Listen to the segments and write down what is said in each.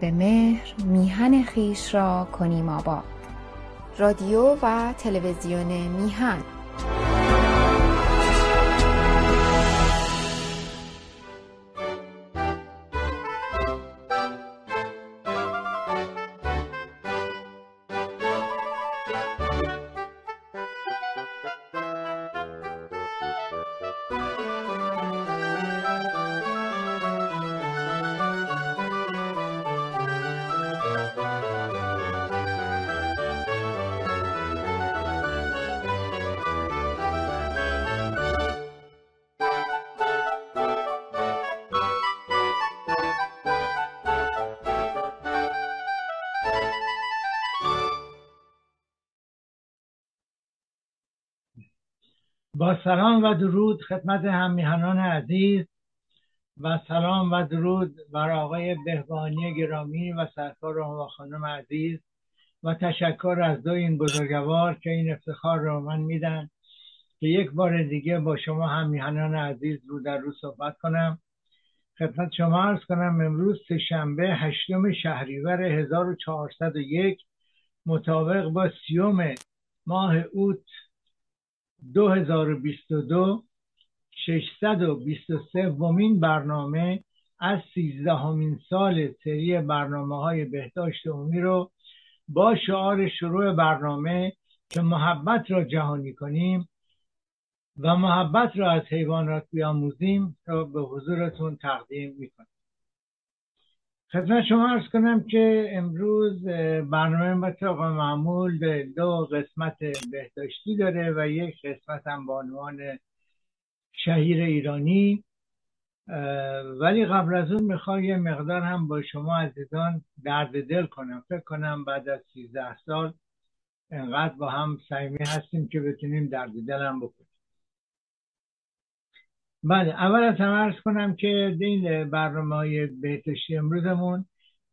به مهر میهن خیش را کنیم آباد. رادیو و تلویزیون میهن. سلام و درود خدمت همیهنان عزیز و سلام و درود بر آقای بهبانی گرامی و سرکار و خانم عزیز و تشکر از دو این بزرگوار که این افتخار را من میدن که یک بار دیگه با شما همیهنان عزیز رو در رو صحبت کنم. خدمت شما ارز کنم امروز شنبه هشتم شهریور 1401 مطابق با سیوم ماه اوت 2022 623 ومین برنامه از سیزدهمین سال سری برنامه های بهداشت عمومی رو با شعار شروع برنامه که محبت را جهانی کنیم و محبت را از حیوانات بیاموزیم را به حضورتون تقدیم می‌کنم. خدمت شما ارز کنم که امروز برنامه به طبق معمول دو قسمت بهداشتی داره و یک قسمت هم با عنوان شهیر ایرانی. ولی قبل از اون می‌خوام یه مقدار هم با شما عزیزان درد دل کنم. فکر کنم بعد از 13 سال انقدر با هم صمیمی هستیم که بتونیم درد دل هم بکنیم. بله اول از همه ارز کنم که این برنامه های امروزمون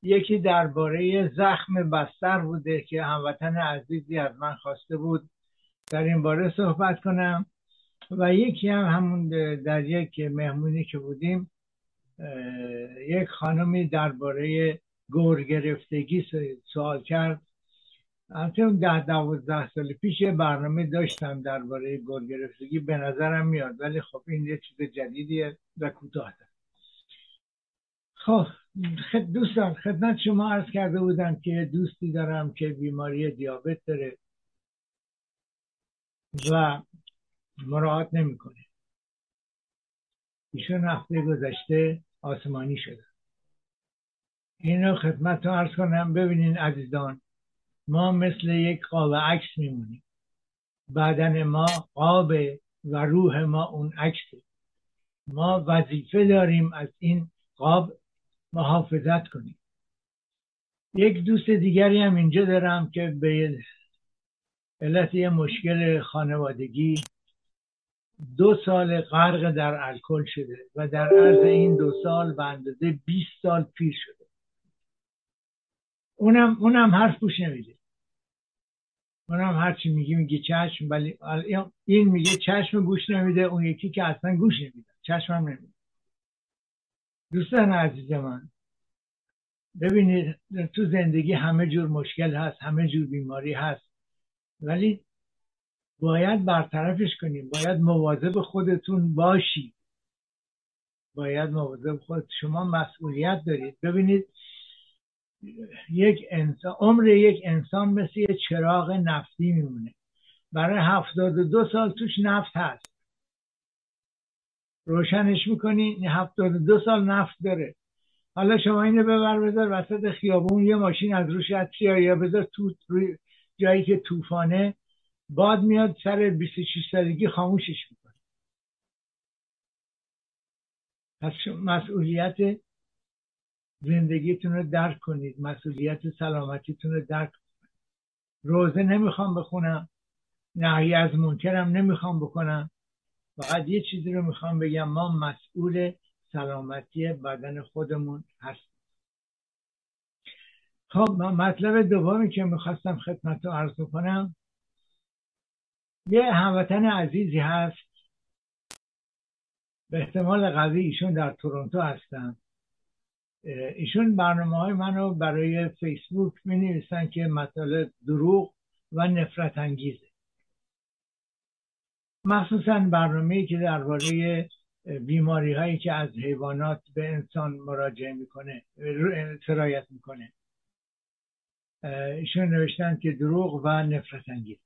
یکی درباره زخم بستر بوده که هموطن عزیزی از من خواسته بود در این باره صحبت کنم و یکی هم همون در یک مهمونی که بودیم یک خانمی درباره گور گرفتگی سوال کرد. اون ده دوازده سال پیش یه برنامه داشتم درباره گل گرفتگی به نظرم میاد. ولی خب این یه چیز جدیدیه و کوتاه. خب دوستان خدمت شما عرض کرده بودم که دوستی دارم که بیماری دیابت داره و مراعات نمی‌کنه. ایشون هفته گذشته آسمانی شده. اینو خدمت رو عرض کنم. ببینین عزیزان ما مثل یک قاب عکس میمونیم. بدن ما قاب و روح ما اون عکسه. ما وظیفه داریم از این قاب محافظت کنیم. یک دوست دیگری هم اینجا دارم که به علت یه مشکل خانوادگی دو سال غرق در الکل شده و در عرض این دو سال به اندازه 20 سال پیر شده. اونم اونم حرف گوش نمیده. اونم هرچی میگی میگه چشم ولی این میگه چشم گوش نمیده اون یکی که اصلا گوش نمیده چشمم نمیده. دوستان عزیز من ببینید تو زندگی همه جور مشکل هست همه جور بیماری هست ولی باید برطرفش کنیم باید مواظب خودتون باشید. باید مواظب خود شما مسئولیت دارید. ببینید یک انسان عمر یک انسان مثل یه چراغ نفتی میمونه. برای هفتاد و دو سال توش نفت هست. روشنش می‌کنی هفتاد و دو سال نفت داره. حالا شما اینو ببر بذار وسط خیابون یه ماشین از روش یا بذار تو جایی که طوفانه باد میاد سر 26 سالگی خاموشش می‌کنه پس مسئولیت زندگیتون رو درک کنید مسئولیت سلامتیتون رو درک کنید. روزه نمی‌خوام بخونم نهی از منکرم نمی‌خوام بکنم. فقط یه چیزی رو می‌خوام بگم ما مسئول سلامتی بدن خودمون هستیم. خب مطلب دومی که می‌خواستم خدمت رو عرض کنم یه هموطن عزیزی هست به احتمال قوی ایشون در تورنتو هستن. ایشون برنامه های منو برای فیسبوک می نویسن که مطالب دروغ و نفرت انگیزه مخصوصا برنامه که درباره بیماری هایی که از حیوانات به انسان مراجعه می‌کنه سرایت می‌کنه. ایشون نوشتن که دروغ و نفرت انگیز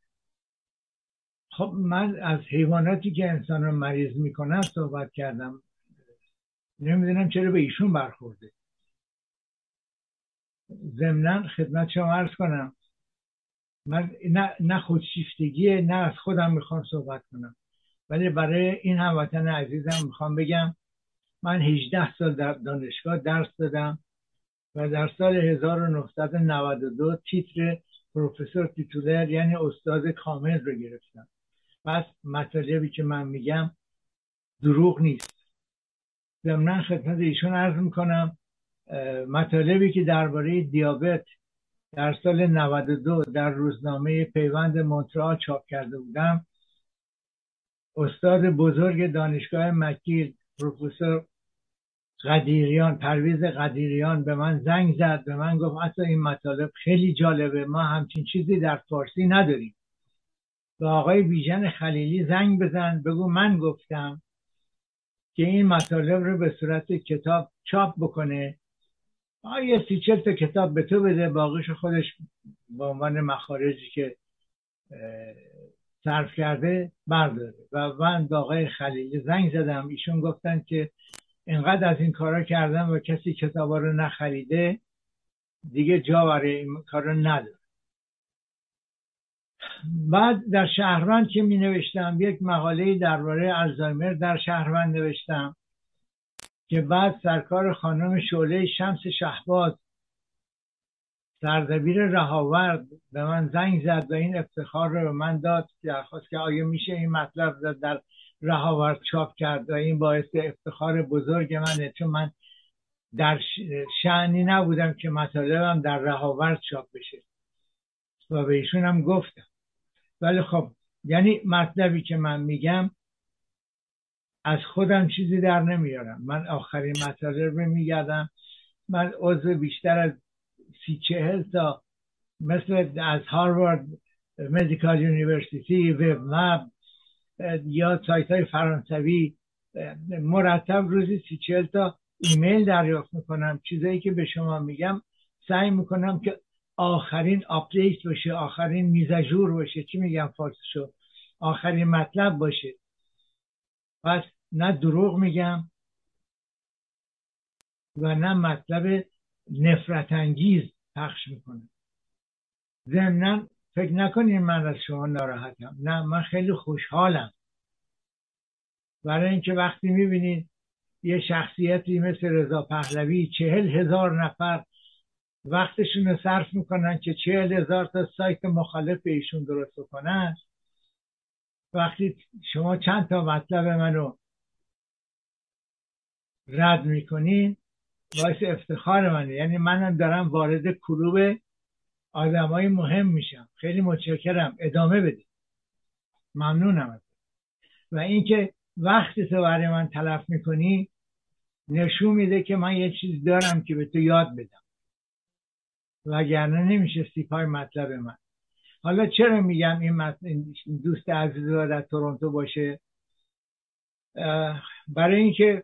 خب من از حیواناتی که انسان رو مریض می‌کنن صحبت کردم. نمی‌دونم چرا به ایشون برخورده. ضمنا خدمت شما عرض کنم. من نه, نه خودشیفتگیه نه از خودم می‌خوام صحبت کنم. ولی برای این هموطن عزیزم می‌خوام بگم من 18 سال در دانشگاه درس دادم و در سال 1992 تیتر پروفسور تیتولر یعنی استاد کامل رو گرفتم. پس مطالبی که من میگم دروغ نیست. ضمنا خدمت ایشون عرض می‌کنم. مطالبی که درباره دیابت در سال 92 در روزنامه پیوند مونترال چاپ کرده بودم استاد بزرگ دانشگاه مکیر پروفسور قدیریان پرویز قدیریان به من زنگ زد به من گفت اصلا این مطالب خیلی جالبه ما همچین چیزی در فارسی نداریم. به آقای بیژن خلیلی زنگ بزن بگو من گفتم که این مطالب رو به صورت کتاب چاپ بکنه یه سی تا کتاب به تو بده باقیش خودش به عنوان مخارجی که صرف کرده برداره. و من به آقای خلیلی زنگ زدم. ایشون گفتن که اینقدر از این کارا کردم و کسی کتابا رو نخریده دیگه جا برای این کار رو نداره. بعد در شهروند که می نوشتم یک مقاله درباره الزایمر در شهروند نوشتم. که بعد سرکار خانم شعله شمس شهباز سردبیر رهاورد به من زنگ زد و این افتخار رو به من داد درخواست که آیا میشه این مطلب در رهاورد چاپ کرد و این باعث افتخار بزرگ منه چون من در شعنی نبودم که مطالبم در رهاورد چاپ بشه. و به ایشون هم گفتم. ولی خب یعنی مطلبی که من میگم از خودم چیزی در نمیارم. من آخرین مطالب رو میگردم. من عضو بیشتر از سی چهل تا مثل از Harvard Medical University مپ یا سایت های فرانسوی مرتب روزی سی چهل تا ایمیل دریافت می‌کنم. چیزایی که به شما میگم سعی می‌کنم که آخرین update باشه آخرین mise à jour باشه. چی میگم شو آخرین مطلب باشه. پس نه دروغ میگم و نه مطلب نفرت انگیز پخش می‌کنم. ضمنا فکر نکنید من از شما ناراحتم. نه من خیلی خوشحالم. برای اینکه وقتی می‌بینید یه شخصیتی مثل رضا پهلوی چهل هزار نفر وقتشون رو صرف می‌کنن که چهل هزار تا سایت مخالف ایشون درست کنن وقتی شما چند تا مطلب منو رد می‌کنین باعث افتخار منه. یعنی منم دارم وارد کلوب آدمای مهم میشم. خیلی متشکرم. ادامه بده ممنونم و اینکه وقتی تو برای من تلف می‌کنی نشون میده که من یه چیز دارم که به تو یاد بدم. وگرنه نمیشه سیپای مطلب من. حالا چرا میگم این, دوست عزیز رو در تورنتو باشه؟ برای اینکه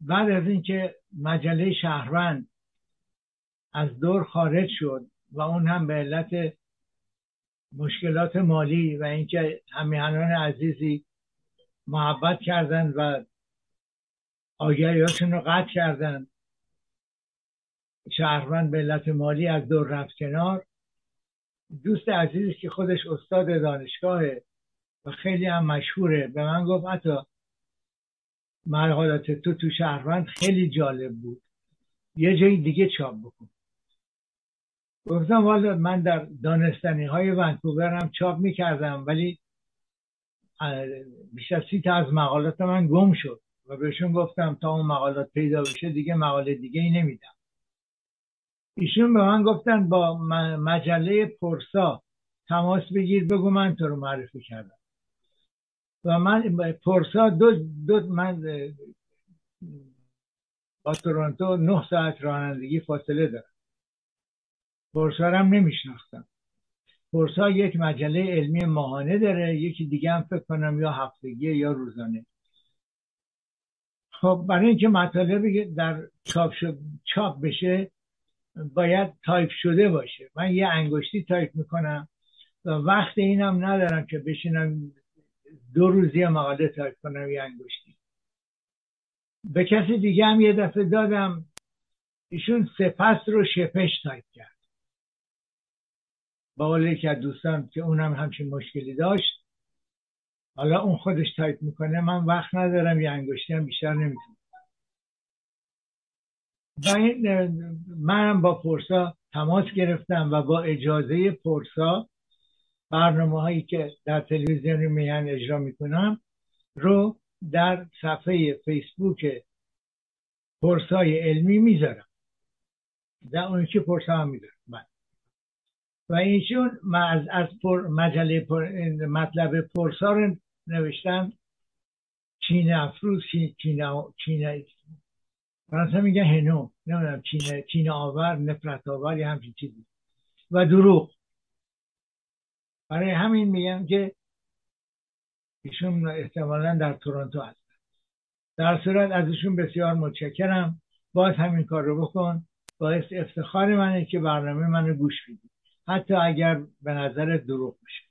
بعد از اینکه مجله شهروند از دور خارج شد و اون هم به علت مشکلات مالی و اینکه همیهنان عزیزی محبت کردن و آگهیاشون رو قطع کردن شهروند به علت مالی از دور رفت کنار. دوست عزیزی که خودش استاد دانشگاهه و خیلی هم مشهوره به من گفت حتی مقالات تو تو شهروند خیلی جالب بود. یه جایی دیگه چاپ بکن. گفتم والا من در دانستنی های ونکوور هم چاپ می‌کردم ولی بیش از سی تا از مقالات من گم شد و بهشون گفتم تا اون مقالات پیدا بشه دیگه مقاله دیگه ای نمیدم. ایشون به من گفتن با مجله پرسا تماس بگیر بگو من تو رو معرفی کردم. و من پرسا دو, دو من با تورنتو نه ساعت رانندگی فاصله دارم. پرسا هم نمیشناختم. پرسا یک مجله علمی ماهانه داره یکی دیگه هم فکر کنم یا هفتگی یا روزانه. خب برای اینکه مطالبی در چاپ, چاپ بشه باید تایپ شده باشه. من یه انگشتی تایپ می‌کنم. و وقت اینم ندارم که بشینم دو روزی مقاله تایپ کنم یه انگشتی. به کسی دیگه هم یه دفعه دادم. ایشون سپس رو شپش تایپ کرد. با که دوستان که اونم همچین مشکلی داشت. حالا اون خودش تایپ می‌کنه. من وقت ندارم یه انگشتی هم بیشتر نمی‌تونم. و منم با پرسا تماس گرفتم و با اجازه پرسا برنامه هایی که در تلویزیون میهن اجرا می‌کنم رو در صفحه فیسبوک پرسای علمی می‌ذارم در اون که پرسا هم می‌ذارم بله. و اینشون از, از پر مجله پر مطلب پرسا رو نوشتم چین افروز چین چین فرانسه میگه هنو نمی‌دونم چین چین آور نفرت آور یا همچین چیزی. و دروغ. برای همین میگم که ایشون احتمالا در تورنتو هست در صورت از ایشون بسیار متشکرم. باز همین کار رو بکن. باعث افتخار منه که برنامه منو گوش میدی حتی اگر به نظر دروغ بشه.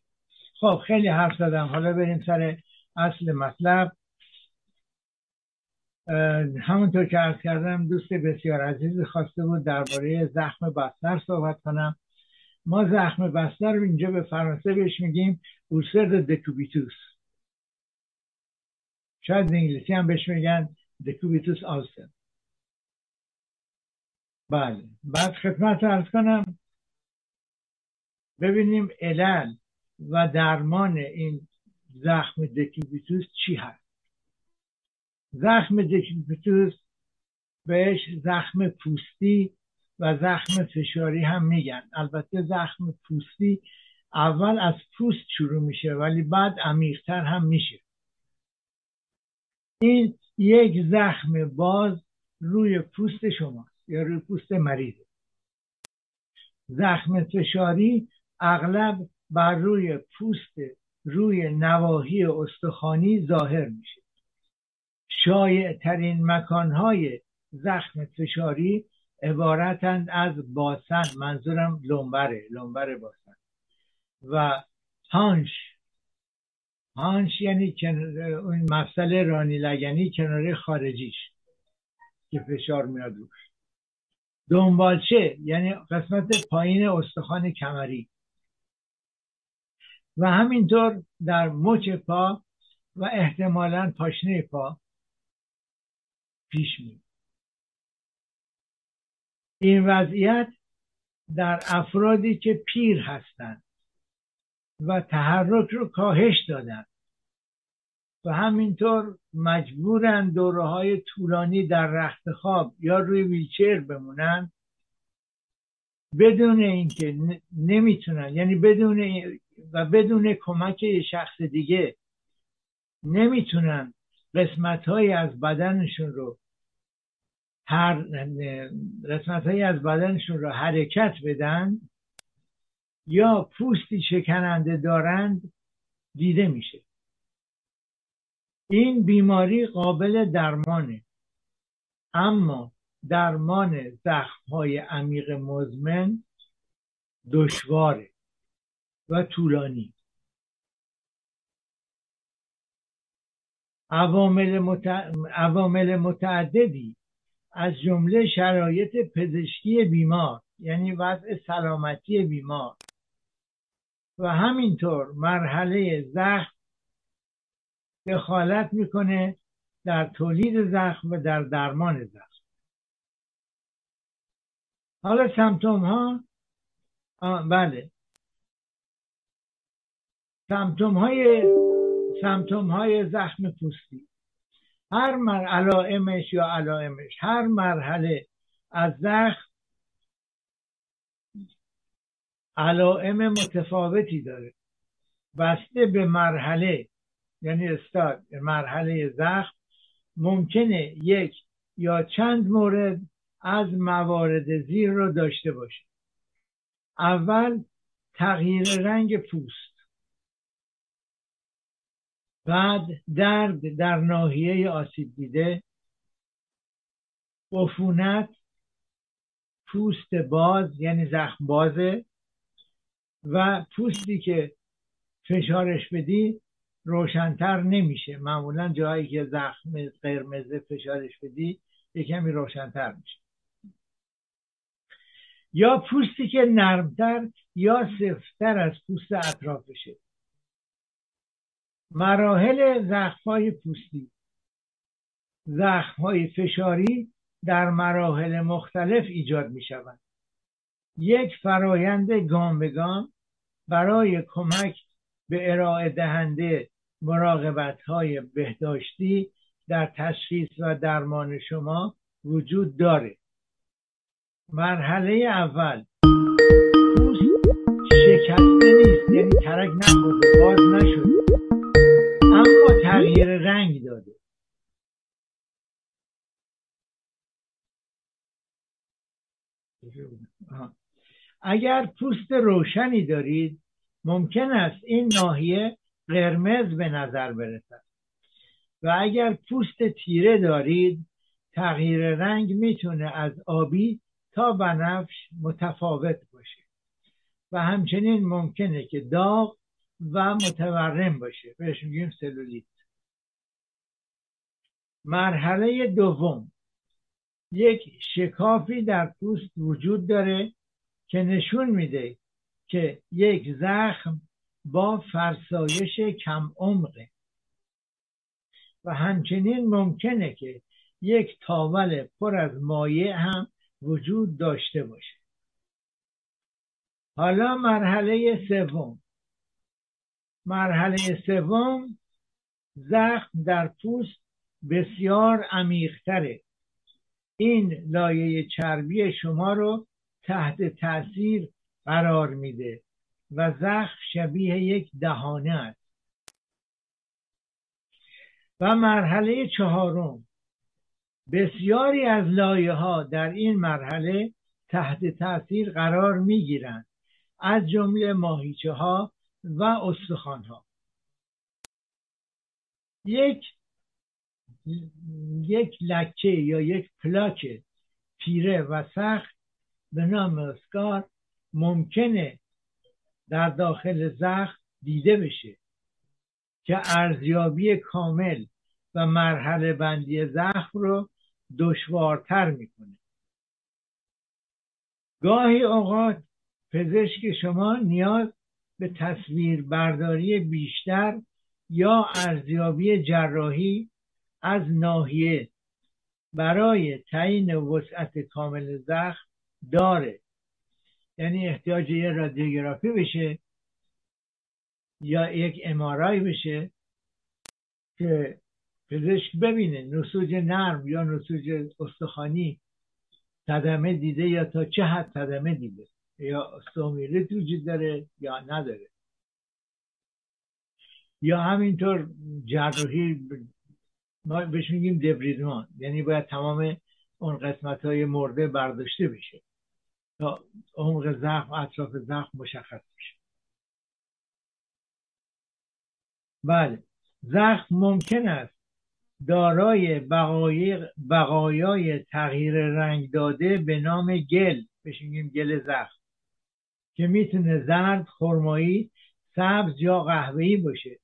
خب خیلی حرف زدم. حالا بریم سر اصل مطلب. همونطور که عرض کردم دوست بسیار عزیز خواسته بود درباره زخم بستر صحبت کنم. ما زخم بستر رو اینجا به فرانسه بهش میگیم اولسر دکوبیتوس شاید انگلیسی هم بهش میگن دکوبیتوس آلسر بله. بعد خدمت ارز کنم. ببینیم علل و درمان این زخم دکوبیتوس چی هست. زخم دکوبیتوس بهش زخم پوستی و زخم فشاری هم میگن. البته زخم پوستی اول از پوست شروع میشه ولی بعد عمیقتر هم میشه. این یک زخم باز روی پوست شماست یا روی پوست مریض زخم فشاری اغلب بر روی پوست روی نواحی استخوانی ظاهر میشه. شایع ترین مکانهای زخم فشاری عبارتند از باسن. منظورم لنبره لنبر باسن. و هانش. هانش یعنی اون مفصل رانی لگنی کنار خارجیش که فشار میاد روش. دنبالچه یعنی قسمت پایین استخوان کمری. و همینطور در مچ پا و احتمالا پاشنه پا پیش میاد این وضعیت در افرادی که پیر هستند و تحرک رو کاهش دادن و همینطور مجبورن دوره های طولانی در رخت خواب یا روی ویلچر بمونن بدون اینکه نمی‌تونن یعنی بدون و بدون کمک شخص دیگه نمی‌تونن قسمت از بدنشون رو هر قسمت از بدنشون رو حرکت بدن یا پوستی شکننده دارند دیده میشه. این بیماری قابل درمانه. اما درمان زخم های عمیق مزمن دشواره و طولانی. عوامل, متعددی از جمله شرایط پزشکی بیمار یعنی وضع سلامتی بیمار. و همینطور مرحله زخم دخالت می‌کنه در تولید زخم و در درمان زخم. حالا سمتوم ها بله. سمتوم های سمتوم های زخم پوستی. هر مر علائمش یا علائمش هر مرحله از زخم علائم متفاوتی داره. بسته به مرحله یعنی استاد مرحله زخم ممکنه یک یا چند مورد از موارد زیر رو داشته باشه. اول تغییر رنگ پوست. بعد درد در ناحیه آسیب دیده عفونت پوست باز یعنی زخم بازه و پوستی که فشارش بدی روشنتر نمیشه. معمولا جایی که زخم قرمز فشارش بدی یه کمی روشنتر میشه. یا پوستی که نرمتر یا سفتر از پوست اطرافشه. مراحل زخمهای پوستی. زخمهای فشاری در مراحل مختلف ایجاد می شوند یک فرایند گام به گام برای کمک به ارائه دهنده مراقبت های بهداشتی در تشخیص و درمان شما وجود داره. مرحله اول. پوست شکسته نیست یعنی ترک نخورده باز نشده. اما تغییر رنگ داده. اگر پوست روشنی دارید ممکن است این ناحیه قرمز به نظر برسد. و اگر پوست تیره دارید تغییر رنگ می‌تونه از آبی تا بنفش متفاوت باشه. و همچنین ممکنه که داغ و متورم باشه. بهش میگیم سلولیت مرحله دوم. یک شکافی در پوست وجود داره که نشون میده که یک زخم با فرسایش کم عمقه. و همچنین ممکنه که یک تاول پر از مایع هم وجود داشته باشه. حالا مرحله سوم. مرحله سوم زخم در پوست بسیار عمیقتره. این لایه چربی شما رو تحت تاثیر قرار میده و زخم شبیه یک دهانه است. و مرحله چهارم بسیاری از لایه ها در این مرحله تحت تاثیر قرار می گیرند از جمله ماهیچه ها و استخوان ها یک یک لکه یا یک پلاک پیره و سخت به نام اسکار ممکنه در داخل زخم دیده بشه که ارزیابی کامل و مرحله بندی زخم رو دشوارتر می‌کنه. گاهی اوقات پزشک شما نیاز به تصویر برداری بیشتر یا ارزیابی جراحی از ناحیه برای تعیین وسعت کامل زخم داره. یعنی احتیاج یه رادیوگرافی بشه یا یک امارای بشه که پزشک ببینه نسوج نرم یا نسوج استخوانی صدمه دیده یا تا چه حد صدمه دیده. یا استومیلیت وجود داره یا نداره. یا همینطور جراحی ما بهش میگیم دبریدمان یعنی باید تمام اون قسمت های مرده برداشته بشه. تا عمق زخم اطراف زخم مشخص بشه. بله. زخم ممکن است دارای بقایای تغییر رنگ داده به نام گل. بهش میگیم گل زخم. که می‌تونه زرد خرمایی سبز یا قهوه‌ای باشه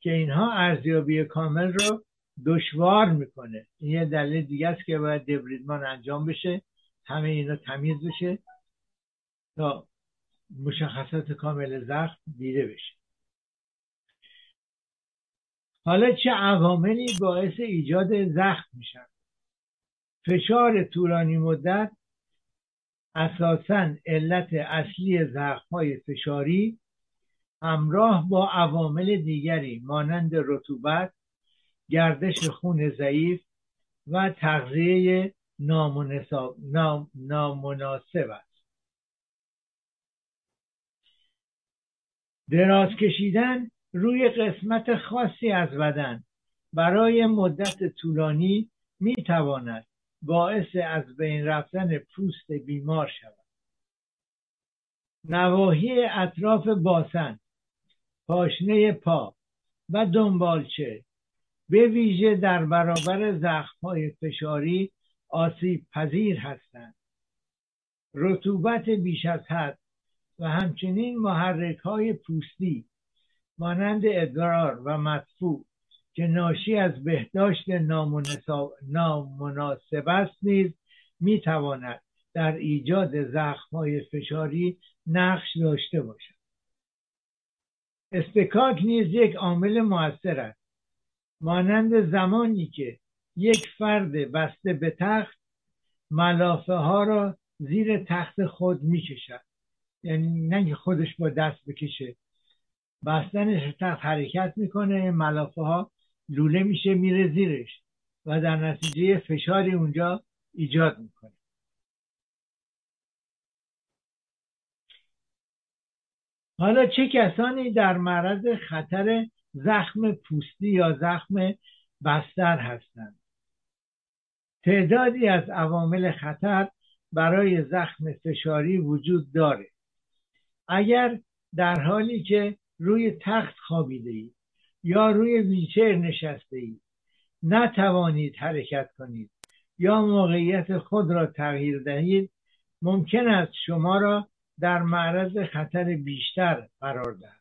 که اینها ارزیابی کامل رو دشوار می‌کنه. این یه دلیل دیگه است که باید دبریدمان انجام بشه همه اینا تمیز بشه تا مشخصات کامل زخم دیده بشه. حالا چه عواملی باعث ایجاد زخم میشن؟ فشار طولانی مدت اساسا علت اصلی زخم های فشاری همراه با عوامل دیگری مانند رطوبت گردش خون ضعیف و تغذیه نامناسب است. دراز کشیدن روی قسمت خاصی از بدن برای مدت طولانی می تواند باعث از بین رفتن پوست بیمار شود. نواحی اطراف باسن پاشنه پا و دنبالچه به ویژه در برابر زخمهای فشاری آسیب پذیر هستند. رطوبت بیش از حد و همچنین محرک های پوستی مانند ادرار و مدفوع که ناشی از بهداشت نامناسب است نیز می‌تواند در ایجاد زخم های فشاری نقش داشته باشد. استکاک نیز یک عامل موثر است مانند زمانی که یک فرد بسته به تخت ملافه ها را زیر تخت خود می‌کشد. یعنی نه خودش با دست بکشه. بستنش تخت حرکت می‌کنه ملافه ها لوله میشه میره زیرش و در نتیجه فشاری اونجا ایجاد می‌کنه. حالا چه کسانی در معرض خطر زخم پوستی یا زخم بستر هستند؟ تعدادی از عوامل خطر برای زخم فشاری وجود داره. اگر در حالی که روی تخت خوابیده یا روی ویلچر نشسته اید نتوانید حرکت کنید. یا موقعیت خود را تغییر دهید. ممکن است شما را در معرض خطر بیشتر قرار دهد.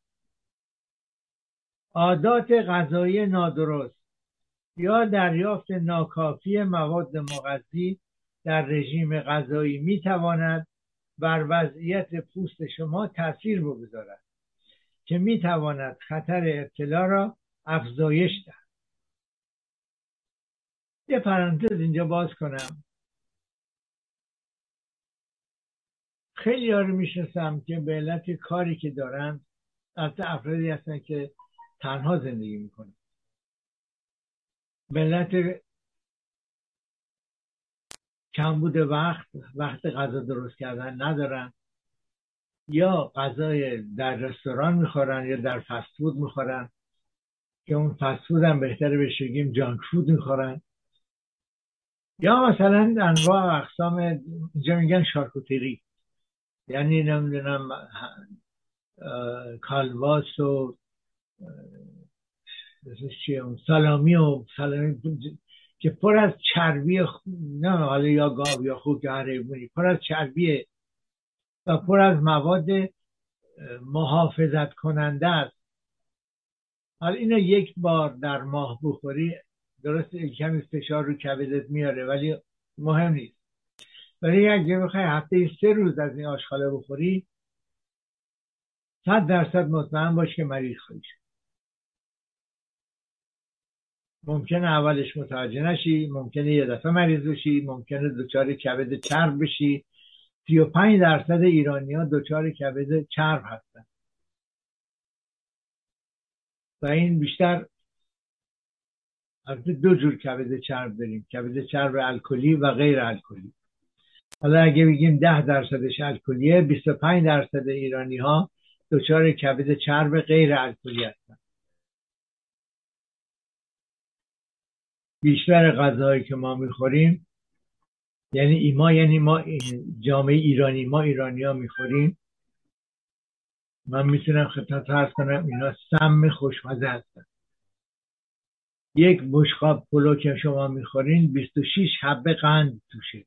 عادات غذایی نادرست یا دریافت ناکافی مواد مغذی در رژیم غذایی می تواند بر وضعیت پوست شما تاثیر بگذارد. که می تواند خطر ابتلا را افزایش دهد. یه پرانتز اینجا باز کنم. خیلی ها رو می‌شناسم که به علت کاری که دارن از افرادی هستن که تنها زندگی می‌کنن. به علت کمبود وقت وقت غذا درست کردن ندارن. یا غذای در رستوران می‌خورن یا در فستفود می‌خورن که اون فستفود هم بهتره بهش بگیم جانک فود می‌خورن. یا مثلا انواع اقسام اینجا میگن شارکوتری. یعنی نمی‌دونم کالواس و سلامی و سلامی که پر از چربی نه حالا یا گاو یا خوک حیوانی پر از چربی و پر از مواد محافظت کننده است. حالا اینو یک بار در ماه بخوری درست کمی فشار رو کبدت میاره ولی مهم نیست. ولی اگه بخوای هفته سه روز از این آشخاله بخوری صد درصد مطمئن باش که مریض خواهی ممکنه اولش متوجه نشی ممکنه یه دفعه مریض بشی ممکنه دچار کبد چرب بشی. 35 درصد ایرانی ها دچار کبد چرب هستن. و این بیشتر دو جور کبد چرب داریم. کبد چرب الکلی و غیر الکلی. حالا اگه بگیم ده درصدش الکلیه 25 درصد ایرانی ها دچار کبد چرب غیر الکلی هستن. بیشتر غذاهایی که ما می‌خوریم یعنی ایما یعنی ما جامعه ایرانی ما ایرانی ها می‌خوریم. من می‌تونم خدمت هست کنم اینا سم خوشمزه هستن. یک بشقاب پلو که شما می‌خورین 26 حبه قند توشه.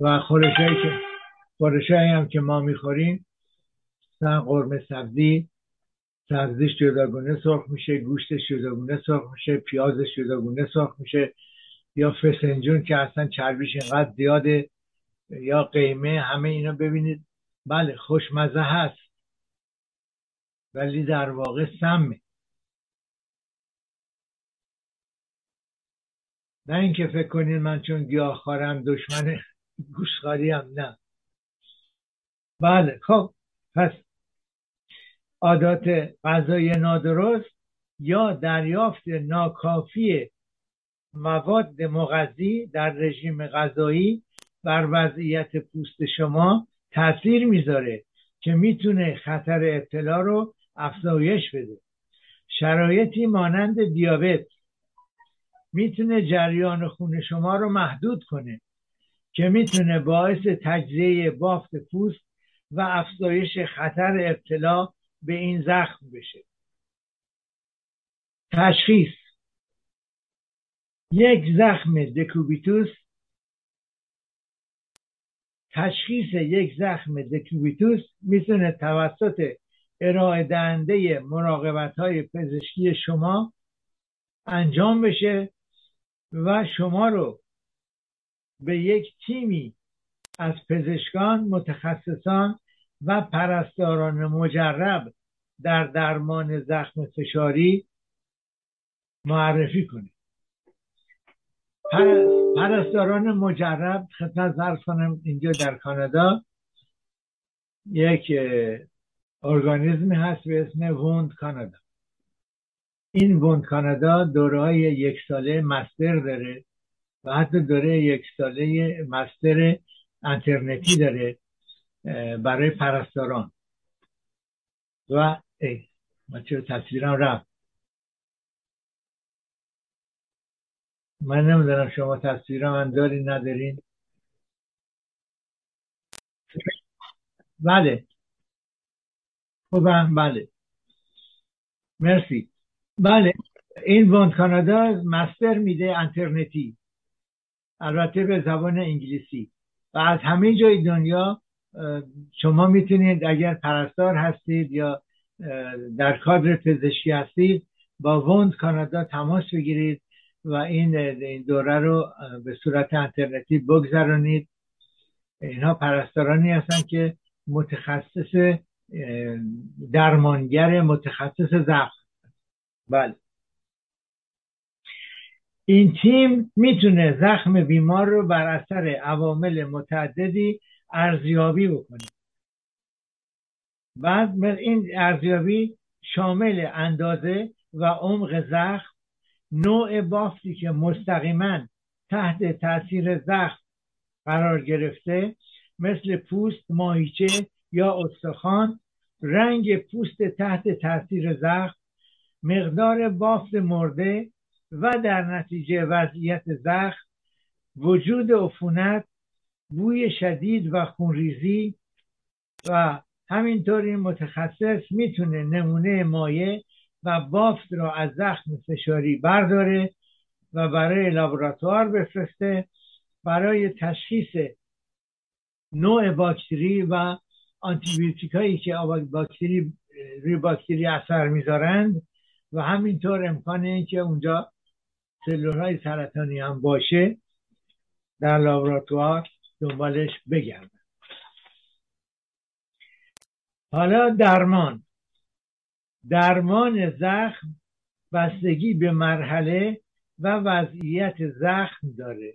و خورشایی که خورشایی هم که ما می‌خوریم مثلا قرمه سبزی سبزیش جداگونه سرخ میشه گوشتش جداگونه سرخ میشه پیازش جداگونه سرخ میشه. یا فسنجون که اصلا چربیش اینقدر زیاده یا قیمه همه اینا ببینید. بله خوشمزه هست ولی در واقع سمه. نه اینکه فکر کنید من چون گیاهخوارم دشمن گوشخاری هم نه. بله خب پس عادات غذای نادرست یا دریافت ناکافی مواد مغذی در رژیم غذایی بر وضعیت پوست شما تاثیر می‌ذاره که می‌تونه خطر ابتلا رو افزایش بده. شرایطی مانند دیابت می‌تونه جریان خون شما رو محدود کنه که می‌تونه باعث تجزیه بافت پوست و افزایش خطر ابتلا به این زخم بشه. تشخیص یک زخم دکوبیتوس تشخیص یک زخم دکوبیتوس می‌تونه توسط ارائه دهنده مراقبت های پزشکی شما انجام بشه و شما رو به یک تیمی از پزشکان متخصصان و پرستاران مجرب در درمان زخم فشاری معرفی کنه پرستاران مجرب خدمت ظرف کنم اینجا در کانادا. یک ارگانیزمی هست به اسم ووند کانادا. این ووند کانادا دوره های یک ساله مستر داره و حتی دوره یک ساله مستر انترنتی داره برای پرستاران. و ای من چرا تصویرم رفت. من نمی‌دونم شما تصویرم من داری ندارین. بله. خوبم بله مرسی. بله. این وان کانادا مستر میده انترنتی البته به زبان انگلیسی. و از همه جای دنیا شما می‌تونید اگر پرستار هستید یا در کادر پزشکی هستید با وند کانادا تماس بگیرید. و این دوره رو به صورت انترنتی بگذرانید اینها پرستارانی هستن که متخصص درمانگر متخصص زخم بله. این تیم می‌تونه زخم بیمار رو بر اثر عوامل متعددی ارزیابی بکنه. بعد این ارزیابی شامل اندازه و عمق زخم نوع بافتی که مستقیما تحت تاثیر زخم قرار گرفته مثل پوست ماهیچه یا استخوان رنگ پوست تحت تاثیر زخم مقدار بافت مرده و در نتیجه وضعیت زخم وجود عفونت بوی شدید و خونریزی و همینطور این متخصص می‌تونه نمونه مایع و بافت را از زخم فشاری برداره و برای لابراتوار بفرسته برای تشخیص نوع باکتری و آنتیبیوتیک هایی که باکتری روی باکتری اثر می‌ذارند و همینطور امکان این که اونجا سلول های سرطانی هم باشه در لابراتوار دنبالش بگردن. حالا درمان. درمان زخم بستگی به مرحله و وضعیت زخم داره.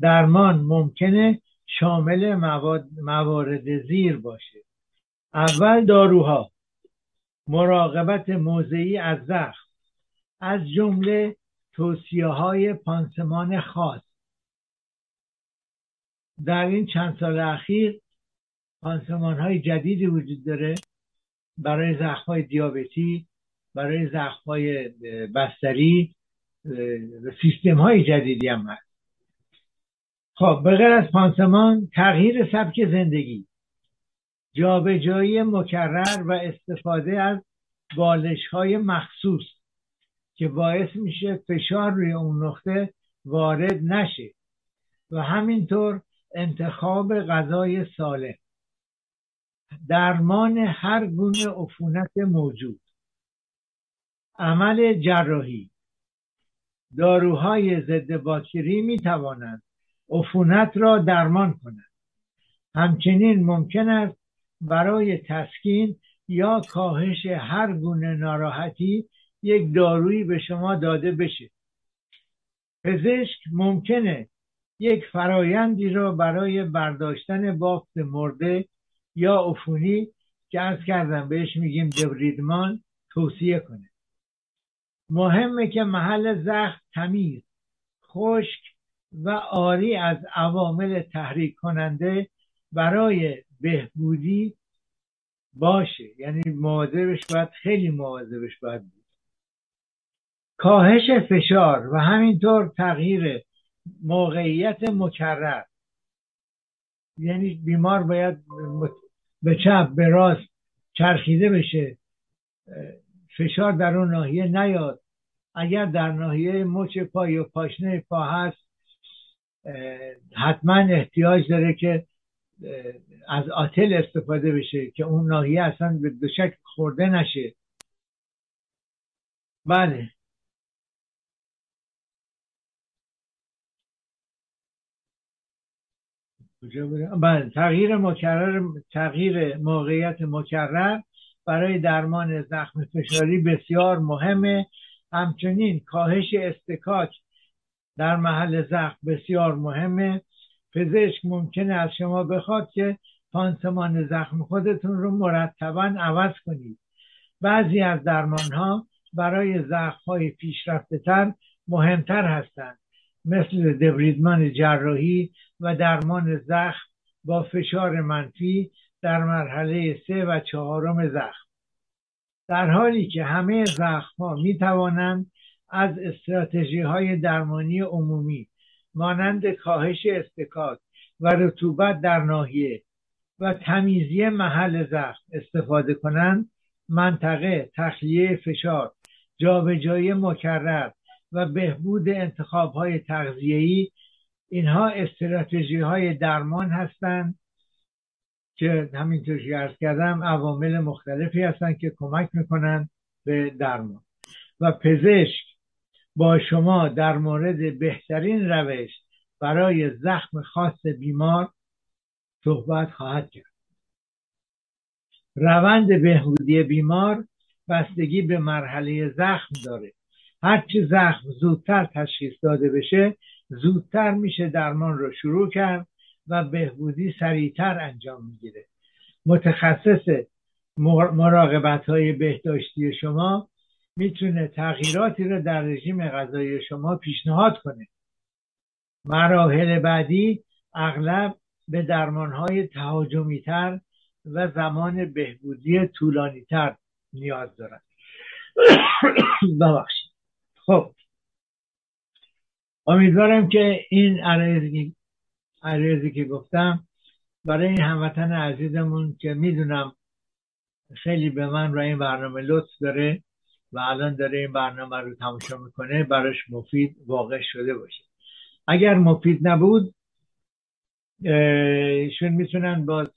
درمان ممکنه شامل موارد زیر باشه. اول داروها. مراقبت موضعی از زخم. از جمله توصیه های پانسمان خاص. در این چند سال اخیر پانسمان های جدیدی وجود داره. برای زخم های دیابتی برای زخم های بستری سیستم های جدیدی هم هست. خب به غیر از پانسمان تغییر سبک زندگی جابجایی مکرر و استفاده از بالش های مخصوص که باعث میشه فشار روی اون نقطه وارد نشه و همینطور انتخاب غذای سالم درمان هر گونه عفونت موجود. عمل جراحی. داروهای ضد باکتری می توانند عفونت را درمان کنند. همچنین ممکن است برای تسکین یا کاهش هر گونه ناراحتی یک دارویی به شما داده بشه. پزشک ممکنه یک فرایندی را برای برداشتن بافت مرده یا عفونی که از کردم بهش میگیم دبریدمان توصیه کنه. مهمه که محل زخم تمیز خشک و آری از عوامل تحریک کننده برای بهبودی باشه. یعنی مواظبش باید خیلی مواظبش باید بود. کاهش فشار و همینطور تغییر موقعیت مکرر. یعنی بیمار باید به چپ به راست چرخیده بشه. فشار در اون ناحیه نیاد. اگر در ناحیه مچ پا یا پاشنه پا هست حتما احتیاج داره که از آتل استفاده بشه که اون ناحیه اصلا به دوشک خورده نشه. بله. بله تغییر مکرر تغییر موقعیت مکرر برای درمان زخم فشاری بسیار مهمه. همچنین کاهش استکاک در محل زخم بسیار مهمه. پزشک ممکنه از شما بخواد که پانسمان زخم خودتون رو مرتبا عوض کنید. بعضی از درمان ها برای زخم های پیشرفته تر مهمتر هستند. مثل دبریدمان جراحی و درمان زخم با فشار منفی در مرحله سه و چهارم زخم. در حالی که همه زخم ها می توانند از استراتژی های درمانی عمومی مانند کاهش استکاک و رطوبت در ناحیه و تمیزی محل زخم استفاده کنند منطقه تخلیه فشار جابجایی مکرر و بهبود انتخاب های تغذیه‌ای. اینها استراتژی های درمان هستند که همینطور که ارز کردم عوامل مختلفی هستند که کمک می‌کنن به درمان. و پزشک با شما در مورد بهترین روش برای زخم خاص بیمار صحبت خواهد کرد. روند بهبودی بیمار بستگی به مرحله زخم داره. هرچی زخم زودتر تشخیص داده بشه زودتر میشه درمان رو شروع کرد و بهبودی سریعتر انجام می‌گیره. متخصص مراقبت های بهداشتی شما می‌تونه تغییراتی رو در رژیم غذایی شما پیشنهاد کنه. مراحل بعدی اغلب به درمان های تهاجمی تر و زمان بهبودی طولانی تر نیاز دارد ببخشید. خب. امیدوارم که این عرضی که گفتم برای این هموطن عزیزمون که می‌دونم خیلی به من و این برنامه لطف داره و الان داره این برنامه رو تماشا می‌کنه براش مفید واقع شده باشه. اگر مفید نبود ایشون می‌تونن باز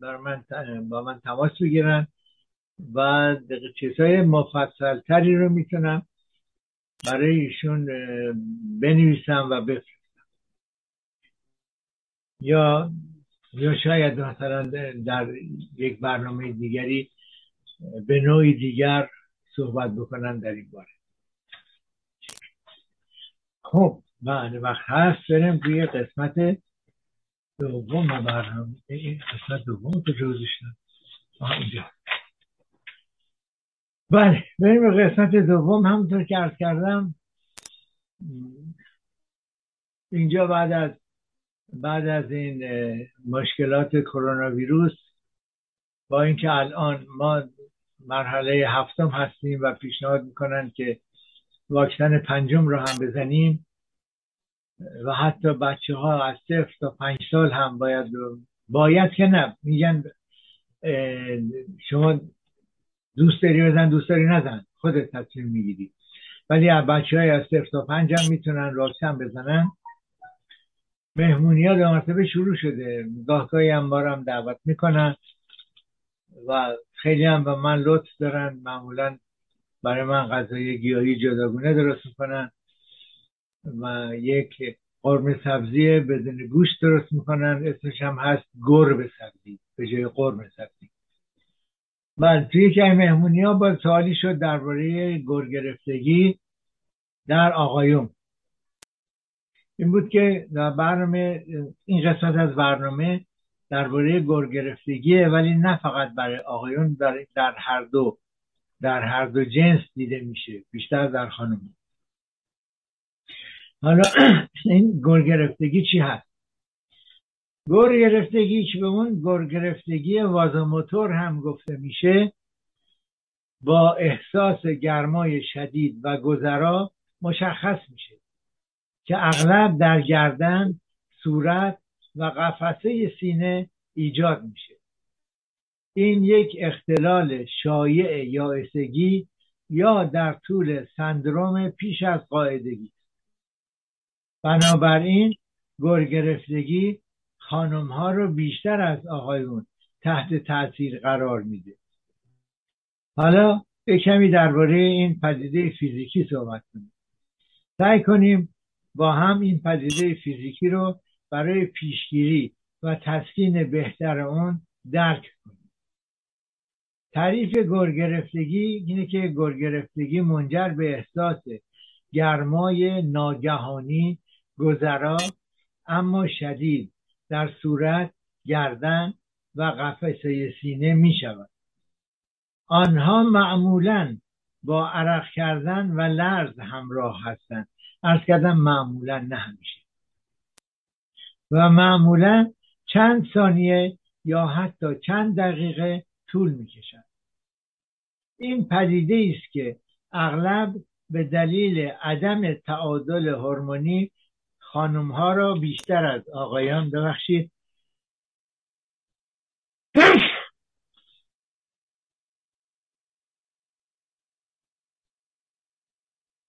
من با من تماس بگیرن و چیزهای مفصل تری رو می‌تونم برای ایشون بنویسم و بفرستم. یا یا شاید مثلا در یک برنامه دیگری به نوعی دیگر صحبت بکنن در این باره. خب بله وقت هست. بریم توی قسمت دوم. برنامه این قسمت دوم کجا گذاشتم اینجا. بله بریم به قسمت دوم. همونطور که ارز کردم اینجا بعد از بعد از این مشکلات کرونا ویروس با اینکه الان ما مرحله هفتم هستیم و پیشنهاد می‌کنن که واکسن پنجم رو هم بزنیم و حتی بچه ها از صفر تا پنج سال هم باید باید که نه. میگن شما دوست داری بزن دوست داری نزن. خودت تصمیم می‌گیری. ولی بچه های از صفر تا پنج هم می‌تونن واکسن بزنن. مهمونی ها مرتبه شروع شده. گاهگاهی هم بارم دعوت می‌کنن. و خیلی هم به من لطف دارن. معمولا برای من غذای گیاهی جداگونه درست می‌کنن. و یک قرم سبزی بدون گوشت درست می‌کنن. اسمش هم هست گرب سبزی. به جای قرم سبزی. بله توی یکی مهمونی ها با سوالی شد درباره گر گرفتگی در آقایون. این بود که در برنامه این قسمت از برنامه درباره گر گرفتگیه ولی نه فقط برای آقایون در, در هر دو در هر دو جنس دیده میشه بیشتر در خانم. حالا این گر گرفتگی چی هست؟ گر گرفتگی که به اون گر گرفتگی وازوموتور هم گفته میشه. با احساس گرمای شدید و گذرا مشخص میشه که اغلب در گردن صورت و قفسه سینه ایجاد میشه. این یک اختلال شایع یا اسگی یا در طول سندروم پیش از قاعدگی بنابراین گرگرفتگی خانم ها رو بیشتر از آقایون تحت تاثیر قرار میده. حالا کمی درباره این پدیده فیزیکی صحبت کنیم. سعی کنیم با هم این پدیده فیزیکی رو برای پیشگیری و تسکین بهتر اون درک کنیم. تعریف گرگرفتگی اینه که گرگرفتگی منجر به احساس گرمای ناگهانی گذرا اما شدید در صورت گردن و قفسه سینه می شود. آنها معمولا با عرق کردن و لرز همراه هستند. ارز کردن معمولا نه همیشه. و معمولا چند ثانیه یا حتی چند دقیقه طول می کشند این پدیده است که اغلب به دلیل عدم تعادل هورمونی خانم ها را بیشتر از آقایان ببخشید.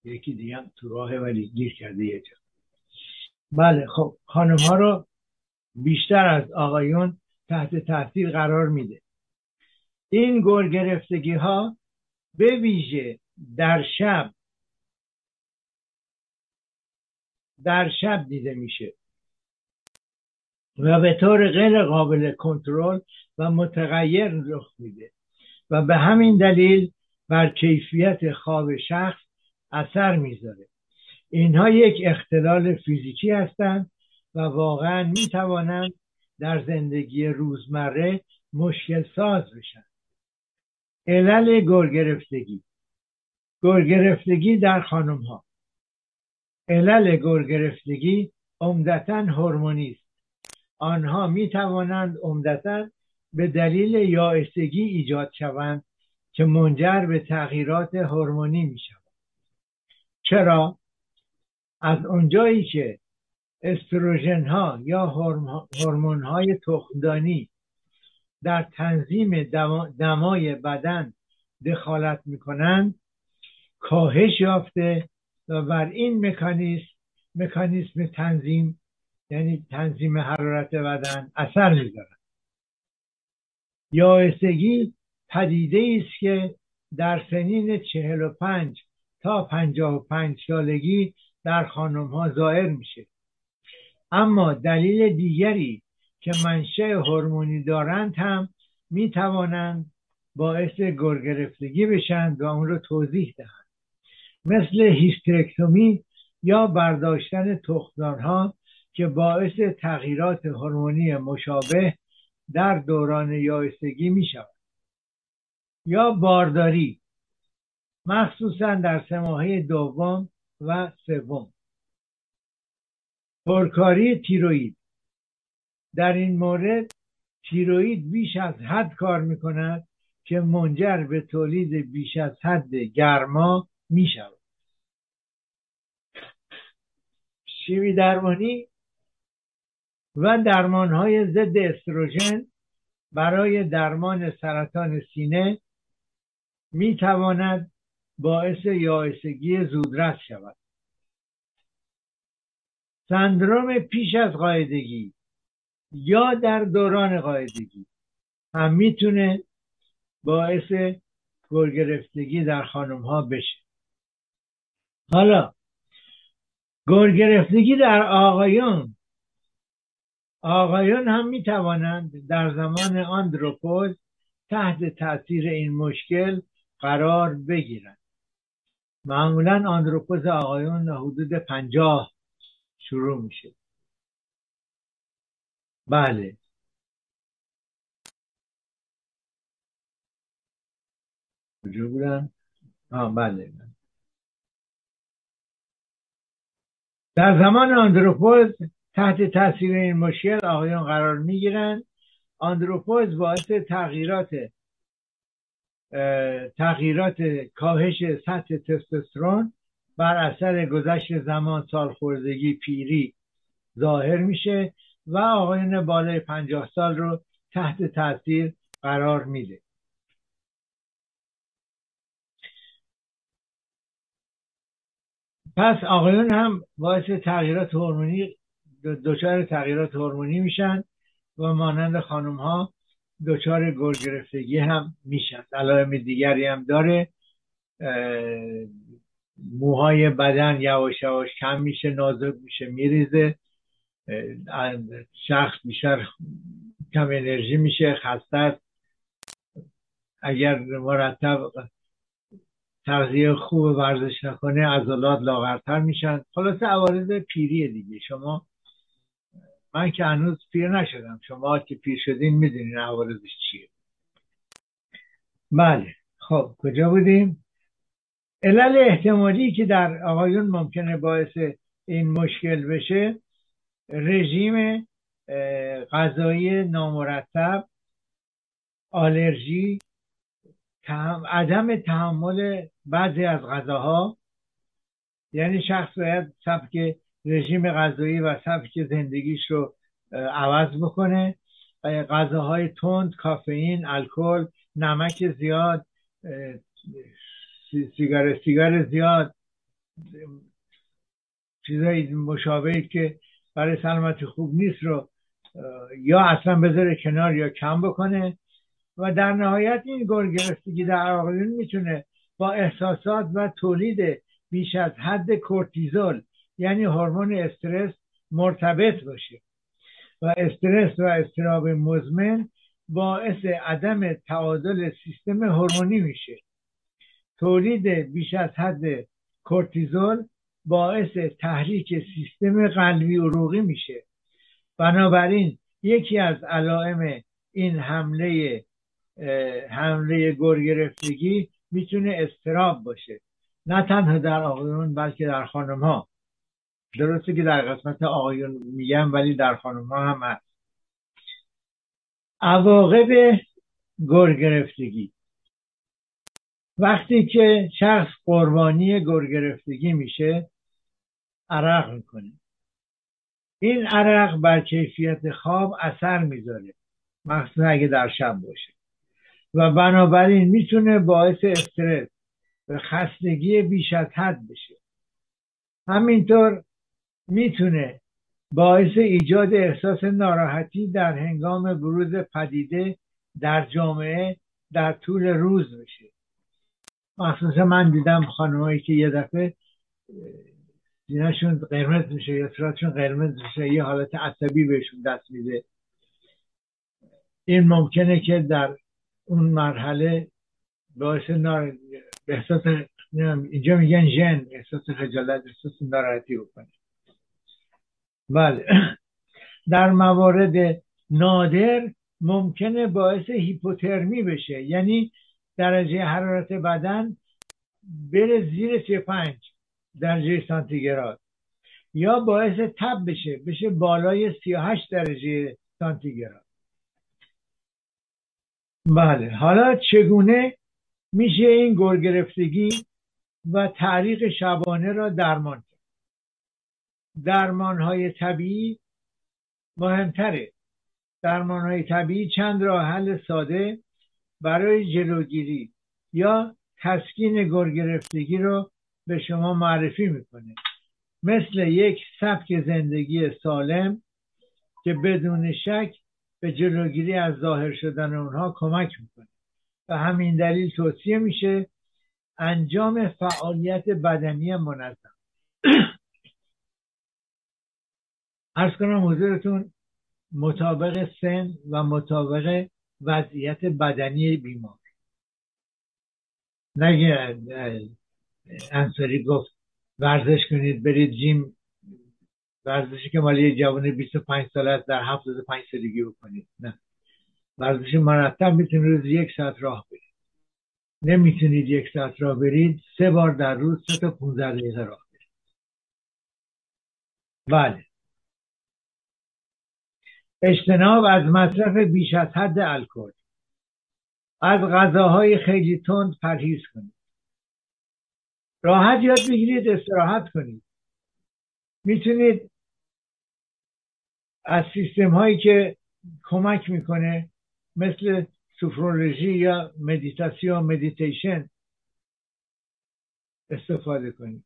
یکی دیگه تو راه ولی گیر کرده یه جا. بله خب خانم ها رو بیشتر از آقایون تحت تاثیر قرار میده. این گل گرفتگی ها به ویژه در شب در شب دیده میشه. و به طور غیر قابل کنترل و متغیر رخ میده. و به همین دلیل بر کیفیت خواب شخص اثر می‌ذاره. اینها یک اختلال فیزیکی هستند و واقعا می‌توانند در زندگی روزمره مشکل ساز بشن. علل گرگرفتگی گرگرفتگی در خانم ها علل گرگرفتگی عمدتا هورمونی است. آنها می توانند عمدتا به دلیل یائسگی ایجاد شوند که منجر به تغییرات هورمونی می شود چرا؟ از اونجایی که استروژن ها یا هورمون های تخمدانی در تنظیم دمای بدن دخالت می‌کنند کاهش یافته بر این مکانیسم مکانیسم تنظیم یعنی تنظیم حرارت بدن اثر می‌ذارد یائسگی پدیده است که در سنین چهل و پنج تا پنجاه و پنج سالگی در خانم ها ظاهر میشه. اما دلیل دیگری که منشأ هورمونی دارند هم می توانند باعث گرگرفتگی بشند و اون رو توضیح دهند. مثل هیسترکتومی یا برداشتن تخمدانها که باعث تغییرات هورمونی مشابه در دوران یائسگی می شود یا بارداری مخصوصا در سه دوم و سوم. پرکاری تیروید در این مورد تیروید بیش از حد کار می کند که منجر به تولید بیش از حد گرما می شود شیمی درمانی و درمان های ضد استروژن برای درمان سرطان سینه می تواند باعث یائسگی زودرس شود. سندروم پیش از قاعدگی یا در دوران قاعدگی هم می‌تونه باعث گرگرفتگی در خانم ها بشه. حالا گرگرفتگی در آقایان. آقایان هم می توانند در زمان آندروپوز تحت تاثیر این مشکل قرار بگیرند. معمولا آندروپوز آقایون حدود پنجاه شروع میشه. بله. کجا بودن؟ آه بله. در زمان آندروپوز تحت تاثیر این مشکل آقایان قرار می‌گیرند. آندروپوز باعث تغییرات تغییرات کاهش سطح تستوسترون بر اثر گذشت زمان سالخوردگی پیری ظاهر میشه و آقایون بالای پنجاه سال رو تحت تاثیر قرار میده. پس آقایون هم باعث تغییرات هورمونی دچار تغییرات هورمونی میشن و مانند خانم ها دچار گرفتگی هم میشن. علائم دیگری هم داره. موهای بدن یواش یواش کم میشه نازک میشه میریزه. شخص بیشتر کم انرژی میشه خسته اگر مرتب تغذیه خوب ورزش نکنه عضلات لاغرتر میشن. خلاصه عوارض پیریه دیگه. شما من که هنوز پیر نشدم. شما که پیر شدین می‌دونین عوارضش چیه. بله. خب کجا بودیم؟ علل احتمالی که در آقایون ممکنه باعث این مشکل بشه رژیم غذایی نامرتب آلرژی عدم تحمل بعضی از غذاها. یعنی شخص باید سبک رژیم غذایی و سبک زندگیش رو عوض بکنه. غذاهای تند کافئین الکل نمک زیاد سیگار سیگار زیاد. چیزای مشابهی که برای سلامتی خوب نیست رو یا اصلا بذاره کنار یا کم بکنه. و در نهایت این گرگرفتگی در آقایون می‌تونه با احساسات و تولید بیش از حد کورتیزول یعنی هورمون استرس مرتبط باشه. و استرس و استراب مزمن باعث عدم تعادل سیستم هورمونی میشه. تولید بیش از حد کورتیزول باعث تحریک سیستم قلبی عروقی میشه. بنابراین یکی از علائم این حمله حمله گرگرفتگی می‌تونه استراب باشه. نه تنها در آقایون بلکه در خانم ها درسته که در قسمت آقایون میگم ولی در خانم ها هم هست. عواقب گرگرفتگی. وقتی که شخص قربانی گرگرفتگی میشه عرق می‌کنه. این عرق بر کیفیت خواب اثر می‌ذاره. مخصوصا اگه در شب باشه. و بنابراین می‌تونه باعث استرس و خستگی بیش از حد بشه. همینطور می‌تونه باعث ایجاد احساس ناراحتی در هنگام بروز پدیده در جامعه در طول روز بشه. مخصوصا من دیدم خانمایی که یه دفعه سینهشون قرمز میشه یا صورتشون قرمز میشه یه حالت عصبی بهشون دست میده. این ممکنه که در اون مرحله باعث نار... احساس اینجا میگن ژن احساس خجالت احساس ناراحتی بکنه. بله. در موارد نادر ممکنه باعث هیپوترمی بشه. یعنی درجه حرارت بدن بره زیر 35 درجه سانتیگراد. یا باعث تب بشه بشه بالای 38 درجه سانتیگراد. بله. حالا چگونه میشه این گرگرفتگی و تعریق شبانه را درمان کرد؟ درمان های طبیعی مهمتره. درمان های طبیعی چند راه حل ساده برای جلوگیری یا تسکین گرگرفتگی رو به شما معرفی می‌کنه. مثل یک سبک زندگی سالم که بدون شک به جلوگیری از ظاهر شدن اونها کمک می‌کنه. و همین دلیل توصیه میشه انجام فعالیت بدنی منظم. ارز کنم حضورتون مطابق سن و مطابق وضعیت بدنی بیمار. نگه انصاری گفت ورزش کنید برید جیم ورزشی که مالی جوان 25 ساله است در 75 سالگی بکنید. نه. ورزش مرتب می‌تونید روز یک ساعت راه برید. نمی‌تونید یک ساعت راه برید سه بار در روز سه تا 15 دقیقه راه برید. بله. اجتناب از مصرف بیش از حد الکل. از غذاهای خیلی تند پرهیز کنید. راحت یاد بگیرید استراحت کنید. می‌تونید از سیستم هایی که کمک می‌کنه مثل سوفرولوژی یا مدیتاسیون مدیتیشن استفاده کنید.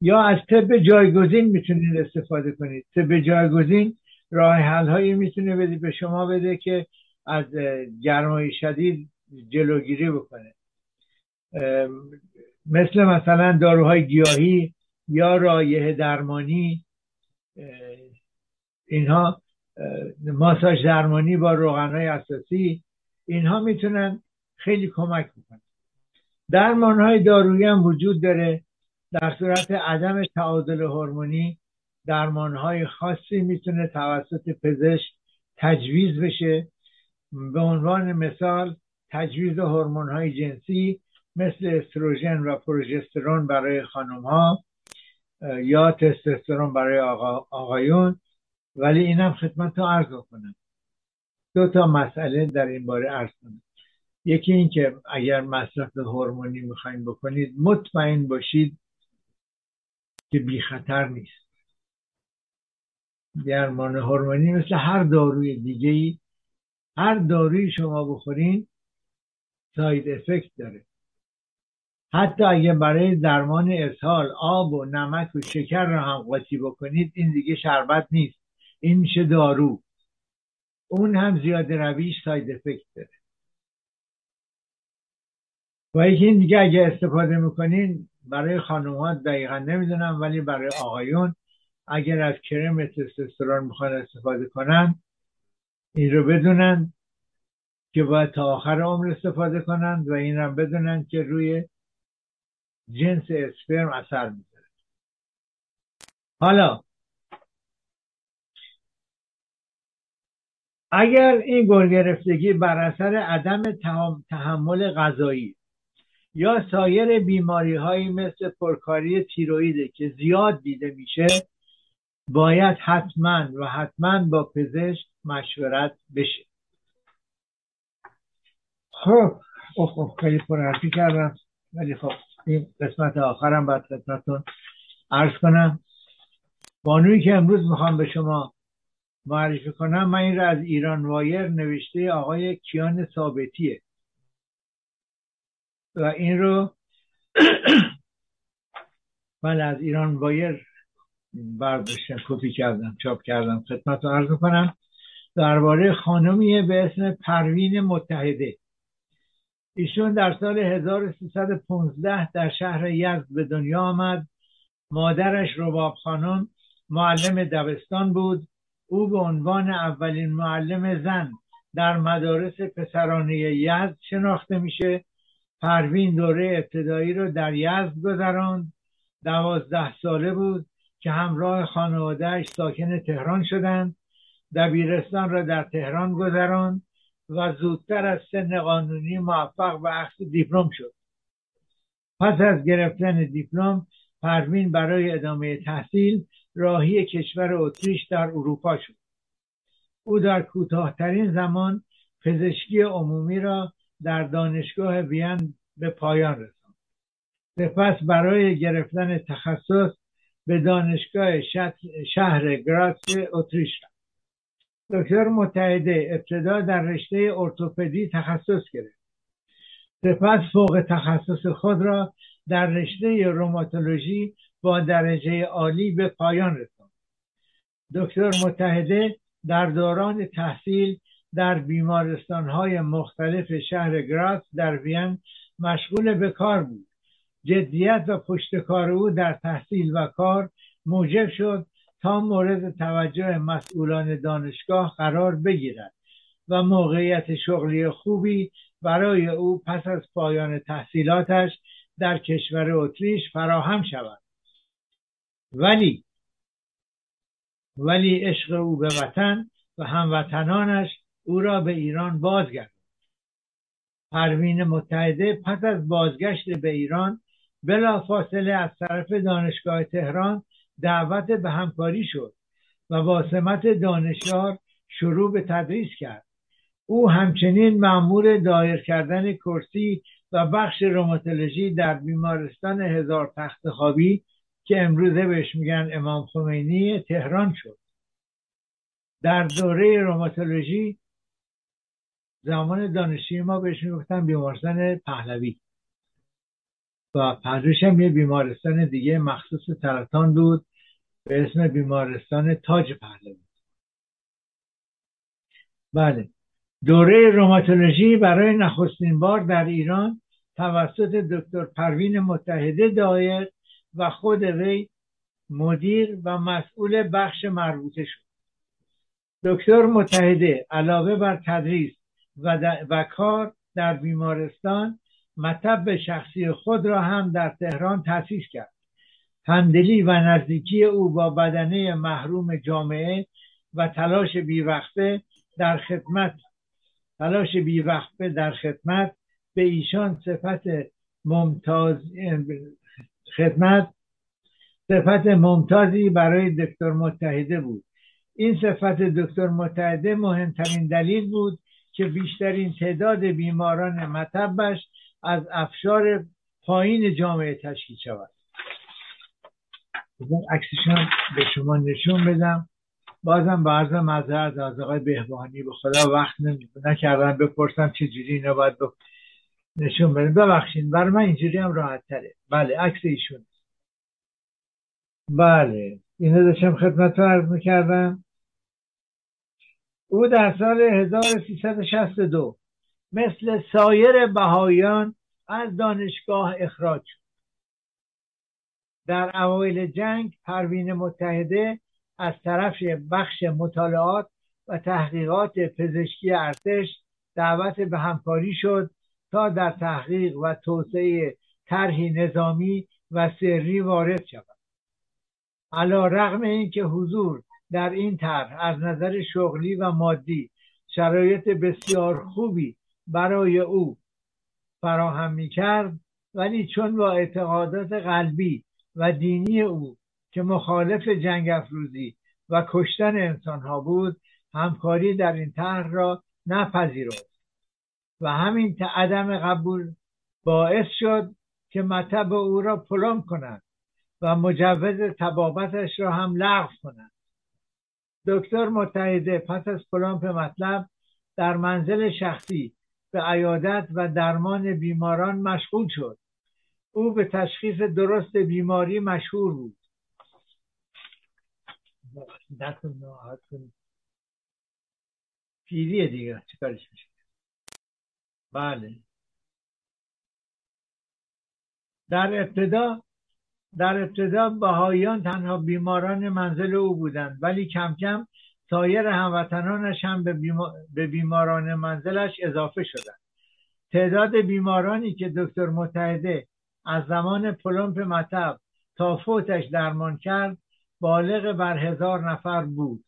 یا از طب جایگزین می‌تونید استفاده کنید. طب جایگزین راه حل هایی می‌تونه بده به شما بده که از گرمای شدید جلوگیری بکنه. مثل مثلا داروهای گیاهی یا رایه درمانی اینها ماساژ درمانی با روغنهای اساسی اینها می‌تونن خیلی کمک بکنن. درمان های دارویی هم وجود داره. در صورت عدم تعادل هورمونی درمان های خاصی می‌تونه توسط پزشک تجویز بشه. به عنوان مثال تجویز هورمون های جنسی مثل استروژن و پروژسترون برای خانم ها یا تستوسترون برای آقایون. ولی اینم رو عرض کنم دو تا مسئله در این باره عرض کنم. یکی این که اگر مصرف هورمونی می‌خواین بکنید مطمئن باشید که بی خطر نیست. درمان هورمونی مثل هر داروی دیگه ای هر داروی شما بخورین ساید افکت داره. حتی اگه برای درمان اسهال آب و نمک و شکر رو هم قاطی بکنید این دیگه شربت نیست. این میشه دارو. اون هم زیاد رویش ساید افکت داره. و این دیگه اگه استفاده می‌کنین برای خانومات دقیقا نمی‌دونم ولی برای آقایون اگر از کرم تستوسترون می‌خوان استفاده کنن این رو بدونن که باید تا آخر عمر استفاده کنن و این رو بدونن که روی جنس اسپرم اثر می‌ذاره. حالا اگر این گرفتگی بر اثر عدم تحمل غذایی یا سایر بیماری هایی مثل پرکاری تیرویده که زیاد دیده میشه باید حتما و حتما با پزشک مشورت بشه. خب خب خیلی پرحرفی کردم ولی خب این قسمت آخرم باید خدمتتون عرض کنم. بانویی که امروز می‌خوام به شما معرفی کنم من این را از ایران وایر نوشته آقای کیان ثابتیه. و این رو من از ایران وایر برداشتم کپی کردم چاپ کردم خدمت رو عرض کنم درباره خانمیه به اسم پروین متحده. ایشون در سال 1315 در شهر یزد به دنیا آمد. مادرش رباب خانم معلم دبستان بود. او به عنوان اولین معلم زن در مدارس پسرانه یزد شناخته میشه. پروین دوره ابتدایی رو در یزد گذراند. دوازده ساله بود که همراه خانوادهش ساکن تهران شدند. دبیرستان را در تهران گذراند و زودتر از سن قانونی موفق به اخذ دیپلم شد. پس از گرفتن دیپلم پروین برای ادامه تحصیل راهی کشور اتریش در اروپا شد. او در کوتاهترین زمان پزشکی عمومی را در دانشگاه وین به پایان رساند. سپس برای گرفتن تخصص به دانشگاه شهر گراس اتریش رفت. دکتر متحده ابتدا در رشته ارتوپدی تخصص گرفت. سپس فوق تخصص خود را در رشته روماتولوژی با درجه عالی به پایان رساند. دکتر متحده در دوران تحصیل در بیمارستان های مختلف شهر گراس در وین مشغول به کار بود. جدیت و پشتکار او در تحصیل و کار موجب شد تا مورد توجه مسئولان دانشگاه قرار بگیرد و موقعیت شغلی خوبی برای او پس از پایان تحصیلاتش در کشور اتریش فراهم شود. ولی ولی عشق او به وطن و هموطنانش او را به ایران بازگرد پروین متحده پس از بازگشت به ایران بلا فاصله از طرف دانشگاه تهران دعوت به همکاری شد و با سمت دانشیار شروع به تدریس کرد. او همچنین معمور دایر کردن کرسی و بخش روماتولوژی در بیمارستان هزار تخت خوابی که امروزه بهش میگن امام خمینی تهران شد. در دوره روماتولوژی زمان دانشجوی ما بهش می‌گفتن بیمارستان پهلوی. و پهلوش هم یه بیمارستان دیگه مخصوص سرطان بود به اسم بیمارستان تاج پهلوی. بله. دوره روماتولوژی برای نخستین بار در ایران توسط دکتر پروین متحده دایر و خود وی مدیر و مسئول بخش مربوطه شد. دکتر متحده علاوه بر تدریس و, و کار در بیمارستان مطب شخصی خود را هم در تهران تأسیس کرد. همدلی و نزدیکی او با بدنه محروم جامعه و تلاش بیوقفه در خدمت تلاش بیوقفه در خدمت به ایشان صفت ممتاز خدمت صفت ممتازی برای دکتر متحده بود. این صفت دکتر متحده مهمترین دلیل بود که بیشترین تعداد بیماران مطبش از افشار پایین جامعه تشکیل شود. عکسشان به شما نشون بدم. بازم با عرض مذارت از آقای بهبانی به خدا وقت نکردم بپرسم چه جوری اینو باید نشون بدم ببخشید بر من اینجوری هم راحت تره بله عکس ایشون. بله اینو داشتم خدمت رو عرض می‌کردم. او در سال 1362 مثل سایر بهایان از دانشگاه اخراج شد. در اوایل جنگ پروین متحده از طرف بخش مطالعات و تحقیقات پزشکی ارتش دعوت به همکاری شد تا در تحقیق و توسعه طرحی نظامی و سری وارد شود. علا رغم اینکه حضور در این طرح از نظر شغلی و مادی شرایط بسیار خوبی برای او فراهم می کرد ولی چون با اعتقادات قلبی و دینی او که مخالف جنگ افروزی و کشتن انسانها بود همکاری در این طرح را نپذیرفت و همین عدم قبول باعث شد که مطب او را پلم کنند و مجوز تبابتش را هم لغو کنند دکتر متحده پس از پلامپ مطلب در منزل شخصی به عیادت و درمان بیماران مشغول شد. او به تشخیص درست بیماری مشهور بود. پیریه دیگه چیکارش میشه؟ بله. در ابتدا در ابتدا بهاییان تنها بیماران منزل او بودند ولی کم کم سایر هموطنانش هم به بیماران منزلش اضافه شدند. تعداد بیمارانی که دکتر متحده از زمان پلمپ مطب تا فوتش درمان کرد بالغ بر هزار نفر بود.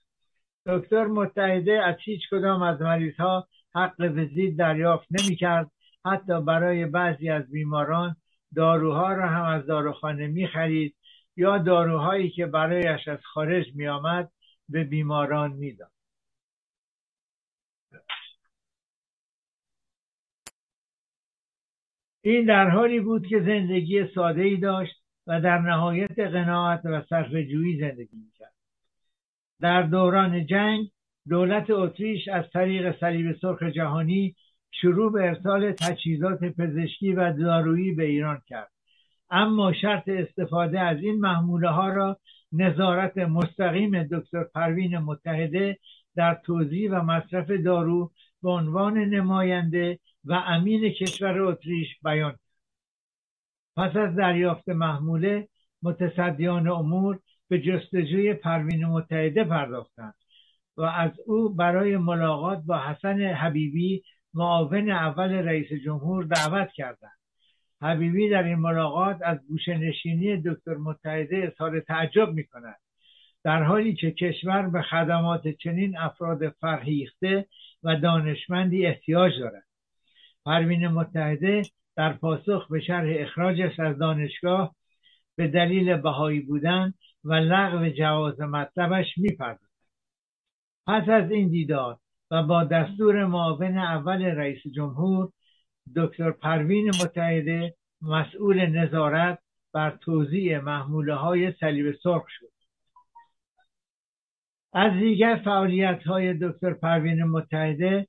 دکتر متحده از هیچ کدام از مریض ها حق وزید دریافت نمی کرد حتی برای بعضی از بیماران داروها را هم از داروخانه می خرید یا داروهایی که برایش از خارج می آمد به بیماران می داد. این در حالی بود که زندگی ساده ای داشت. و در نهایت قناعت و صرف جویی زندگی می‌کرد. در دوران جنگ دولت اتریش از طریق صلیب سرخ جهانی شروع به ارسال تجهیزات پزشکی و دارویی به ایران کرد. اما شرط استفاده از این محموله ها را نظارت مستقیم دکتر پروین متحده در توضیح و مصرف دارو به عنوان نماینده و امین کشور اتریش بیان پس از دریافت محموله متصدیان امور به جستجوی پروین متحده پرداختند و از او برای ملاقات با حسن حبیبی معاون اول رئیس جمهور دعوت کردند. حبیبی در این ملاقات از نشینی دکتر متحده اظهار تعجب می کند در حالی که کشور به خدمات چنین افراد فرهیخته و دانشمندی احتیاج دارد. پروین متحده در پاسخ به شرح اخراجش از دانشگاه به دلیل بهایی بودن و لغو جواز مطلبش می‌پردازد. پس از این دیدار و با دستور معاون اول رئیس جمهور دکتر پروین متحده مسئول نظارت بر توزیع محموله های صلیب سرخ شد. از دیگر فعالیت های دکتر پروین متحده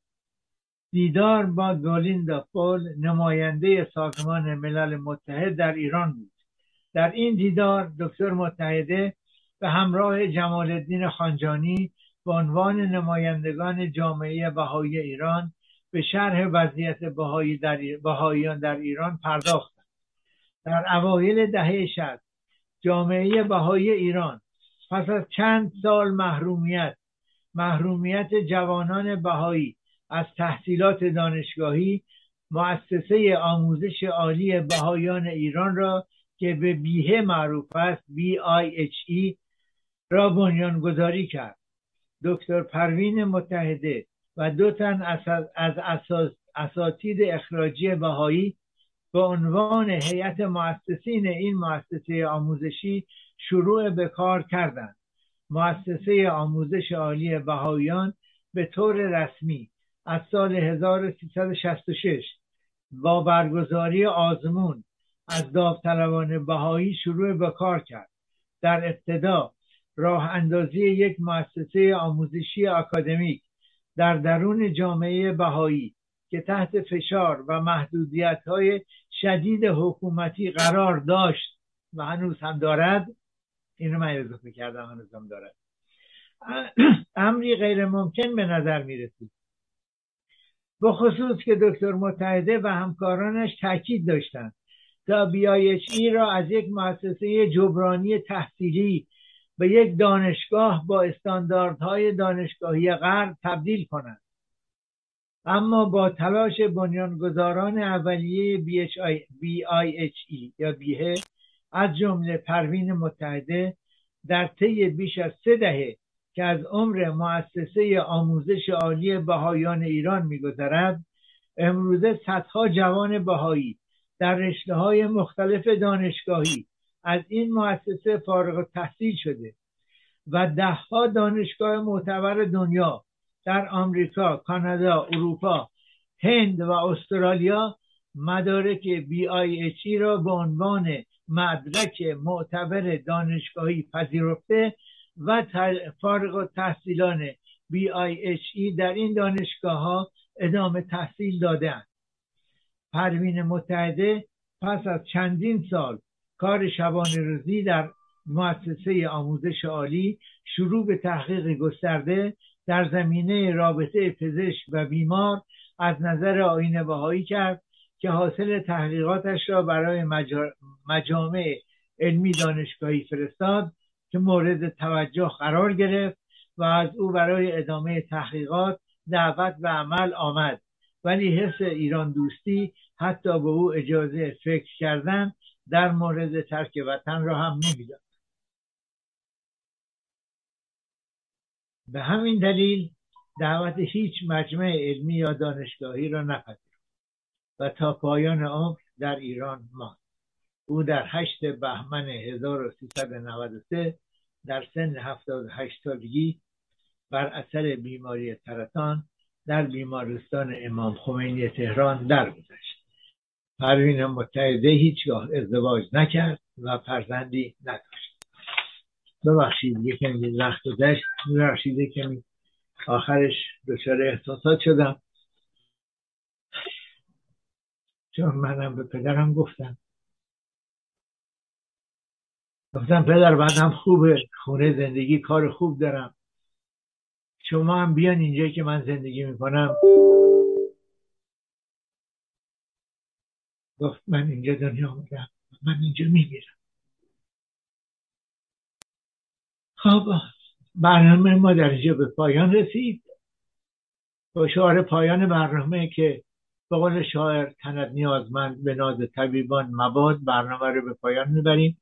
دیدار با گالیندا پول نماینده سازمان ملل متحد در ایران بود. در این دیدار دکتر متحده به همراه جمال الدین خانجانی به عنوان نمایندگان جامعه بهایی ایران به شرح وضعیت بهایی در در ایران پرداختند. در اوایل دهه شد جامعه بهایی ایران پس از چند سال محرومیت محرومیت جوانان بهایی از تحصیلات دانشگاهی مؤسسه آموزش عالی بهایان ایران را که به بیه معروف است BIHE را بنیانگذاری کرد. دکتر پروین متحده و دو تن از اساتید اخراجی بهایی به عنوان هیئت مؤسسین این مؤسسه آموزشی شروع به کار کردند. مؤسسه آموزش عالی بهاییان به طور رسمی از سال 1366 با برگزاری آزمون از داوطلبان بهایی شروع به کار کرد. در ابتدا راه اندازی یک مؤسسه آموزشی اکادمیک در درون جامعه بهایی که تحت فشار و محدودیت های شدید حکومتی قرار داشت و هنوز هم دارد این من اضافه کردم هنوز هم دارد. امری غیر ممکن به نظر می رسید به خصوص که دکتر متحده و همکارانش تاکید داشتند. تا ای را از یک مؤسسه جبرانی تحصیلی به یک دانشگاه با استانداردهای دانشگاهی غرب تبدیل کنند. اما با تلاش بنیانگذاران اولیه BIHE یا بیه از جمله پروین متحده در طی بیش از سه دهه که از عمر مؤسسه آموزش عالی بهایان ایران میگذرد امروزه صدها جوان بهایی در رشته های مختلف دانشگاهی از این مؤسسه فارغ تحصیل شده و دهها دانشگاه معتبر دنیا در آمریکا، کانادا، اروپا، هند و استرالیا مدارک BIHE را به عنوان مدرک معتبر دانشگاهی پذیرفته و فارغ و تحصیلان BIHE در این دانشگاه ها ادامه تحصیل دادند پروین متحده پس از چندین سال کار شبانه روزی در مؤسسه آموزش عالی شروع به تحقیق گسترده در زمینه رابطه پزشک و بیمار از نظر آین بهایی کرد که حاصل تحقیقاتش را برای مجامع علمی دانشگاهی فرستاد که مورد توجه قرار گرفت و از او برای ادامه تحقیقات دعوت به عمل آمد. ولی حس ایران دوستی حتی به او اجازه فکر کردن در مورد ترک وطن را هم نمی‌داد. به همین دلیل دعوت هیچ مجمع علمی یا دانشگاهی را نپذیرفت و تا پایان عمر در ایران ماند. او در هشت بهمن 1393 در سن 78 سالگی بر اثر بیماری سرطان در بیمارستان امام خمینی تهران درگذشت. پروین متحده هیچگاه ازدواج نکرد و فرزندی نداشت. ببخشید یکمی وقت گذشت. ببخشید کمی آخرش دچار احساسات شدم. چون منم به پدرم گفتم. گفتم پدر بعدم خوبه خونه زندگی کار خوب دارم. شما هم بیان اینجا که من زندگی می‌کنم. گفت من اینجا دنیا آمدم من اینجا میمیرم. خب برنامه ما در اینجا به پایان رسید. با شعار پایان برنامه که به قول شاعر تند نیازمند به ناز طبیبان مباد. برنامه رو به پایان می‌بریم.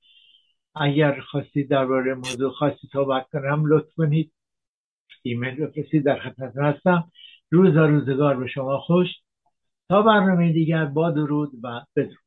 اگر خواستید درباره موضوع خاصی صحبت کنم لطف کنید. ایمیل بفرستید در خدمتتون هستم. روز روزگار به شما خوش. تا برنامه دیگر با درود و بدرود.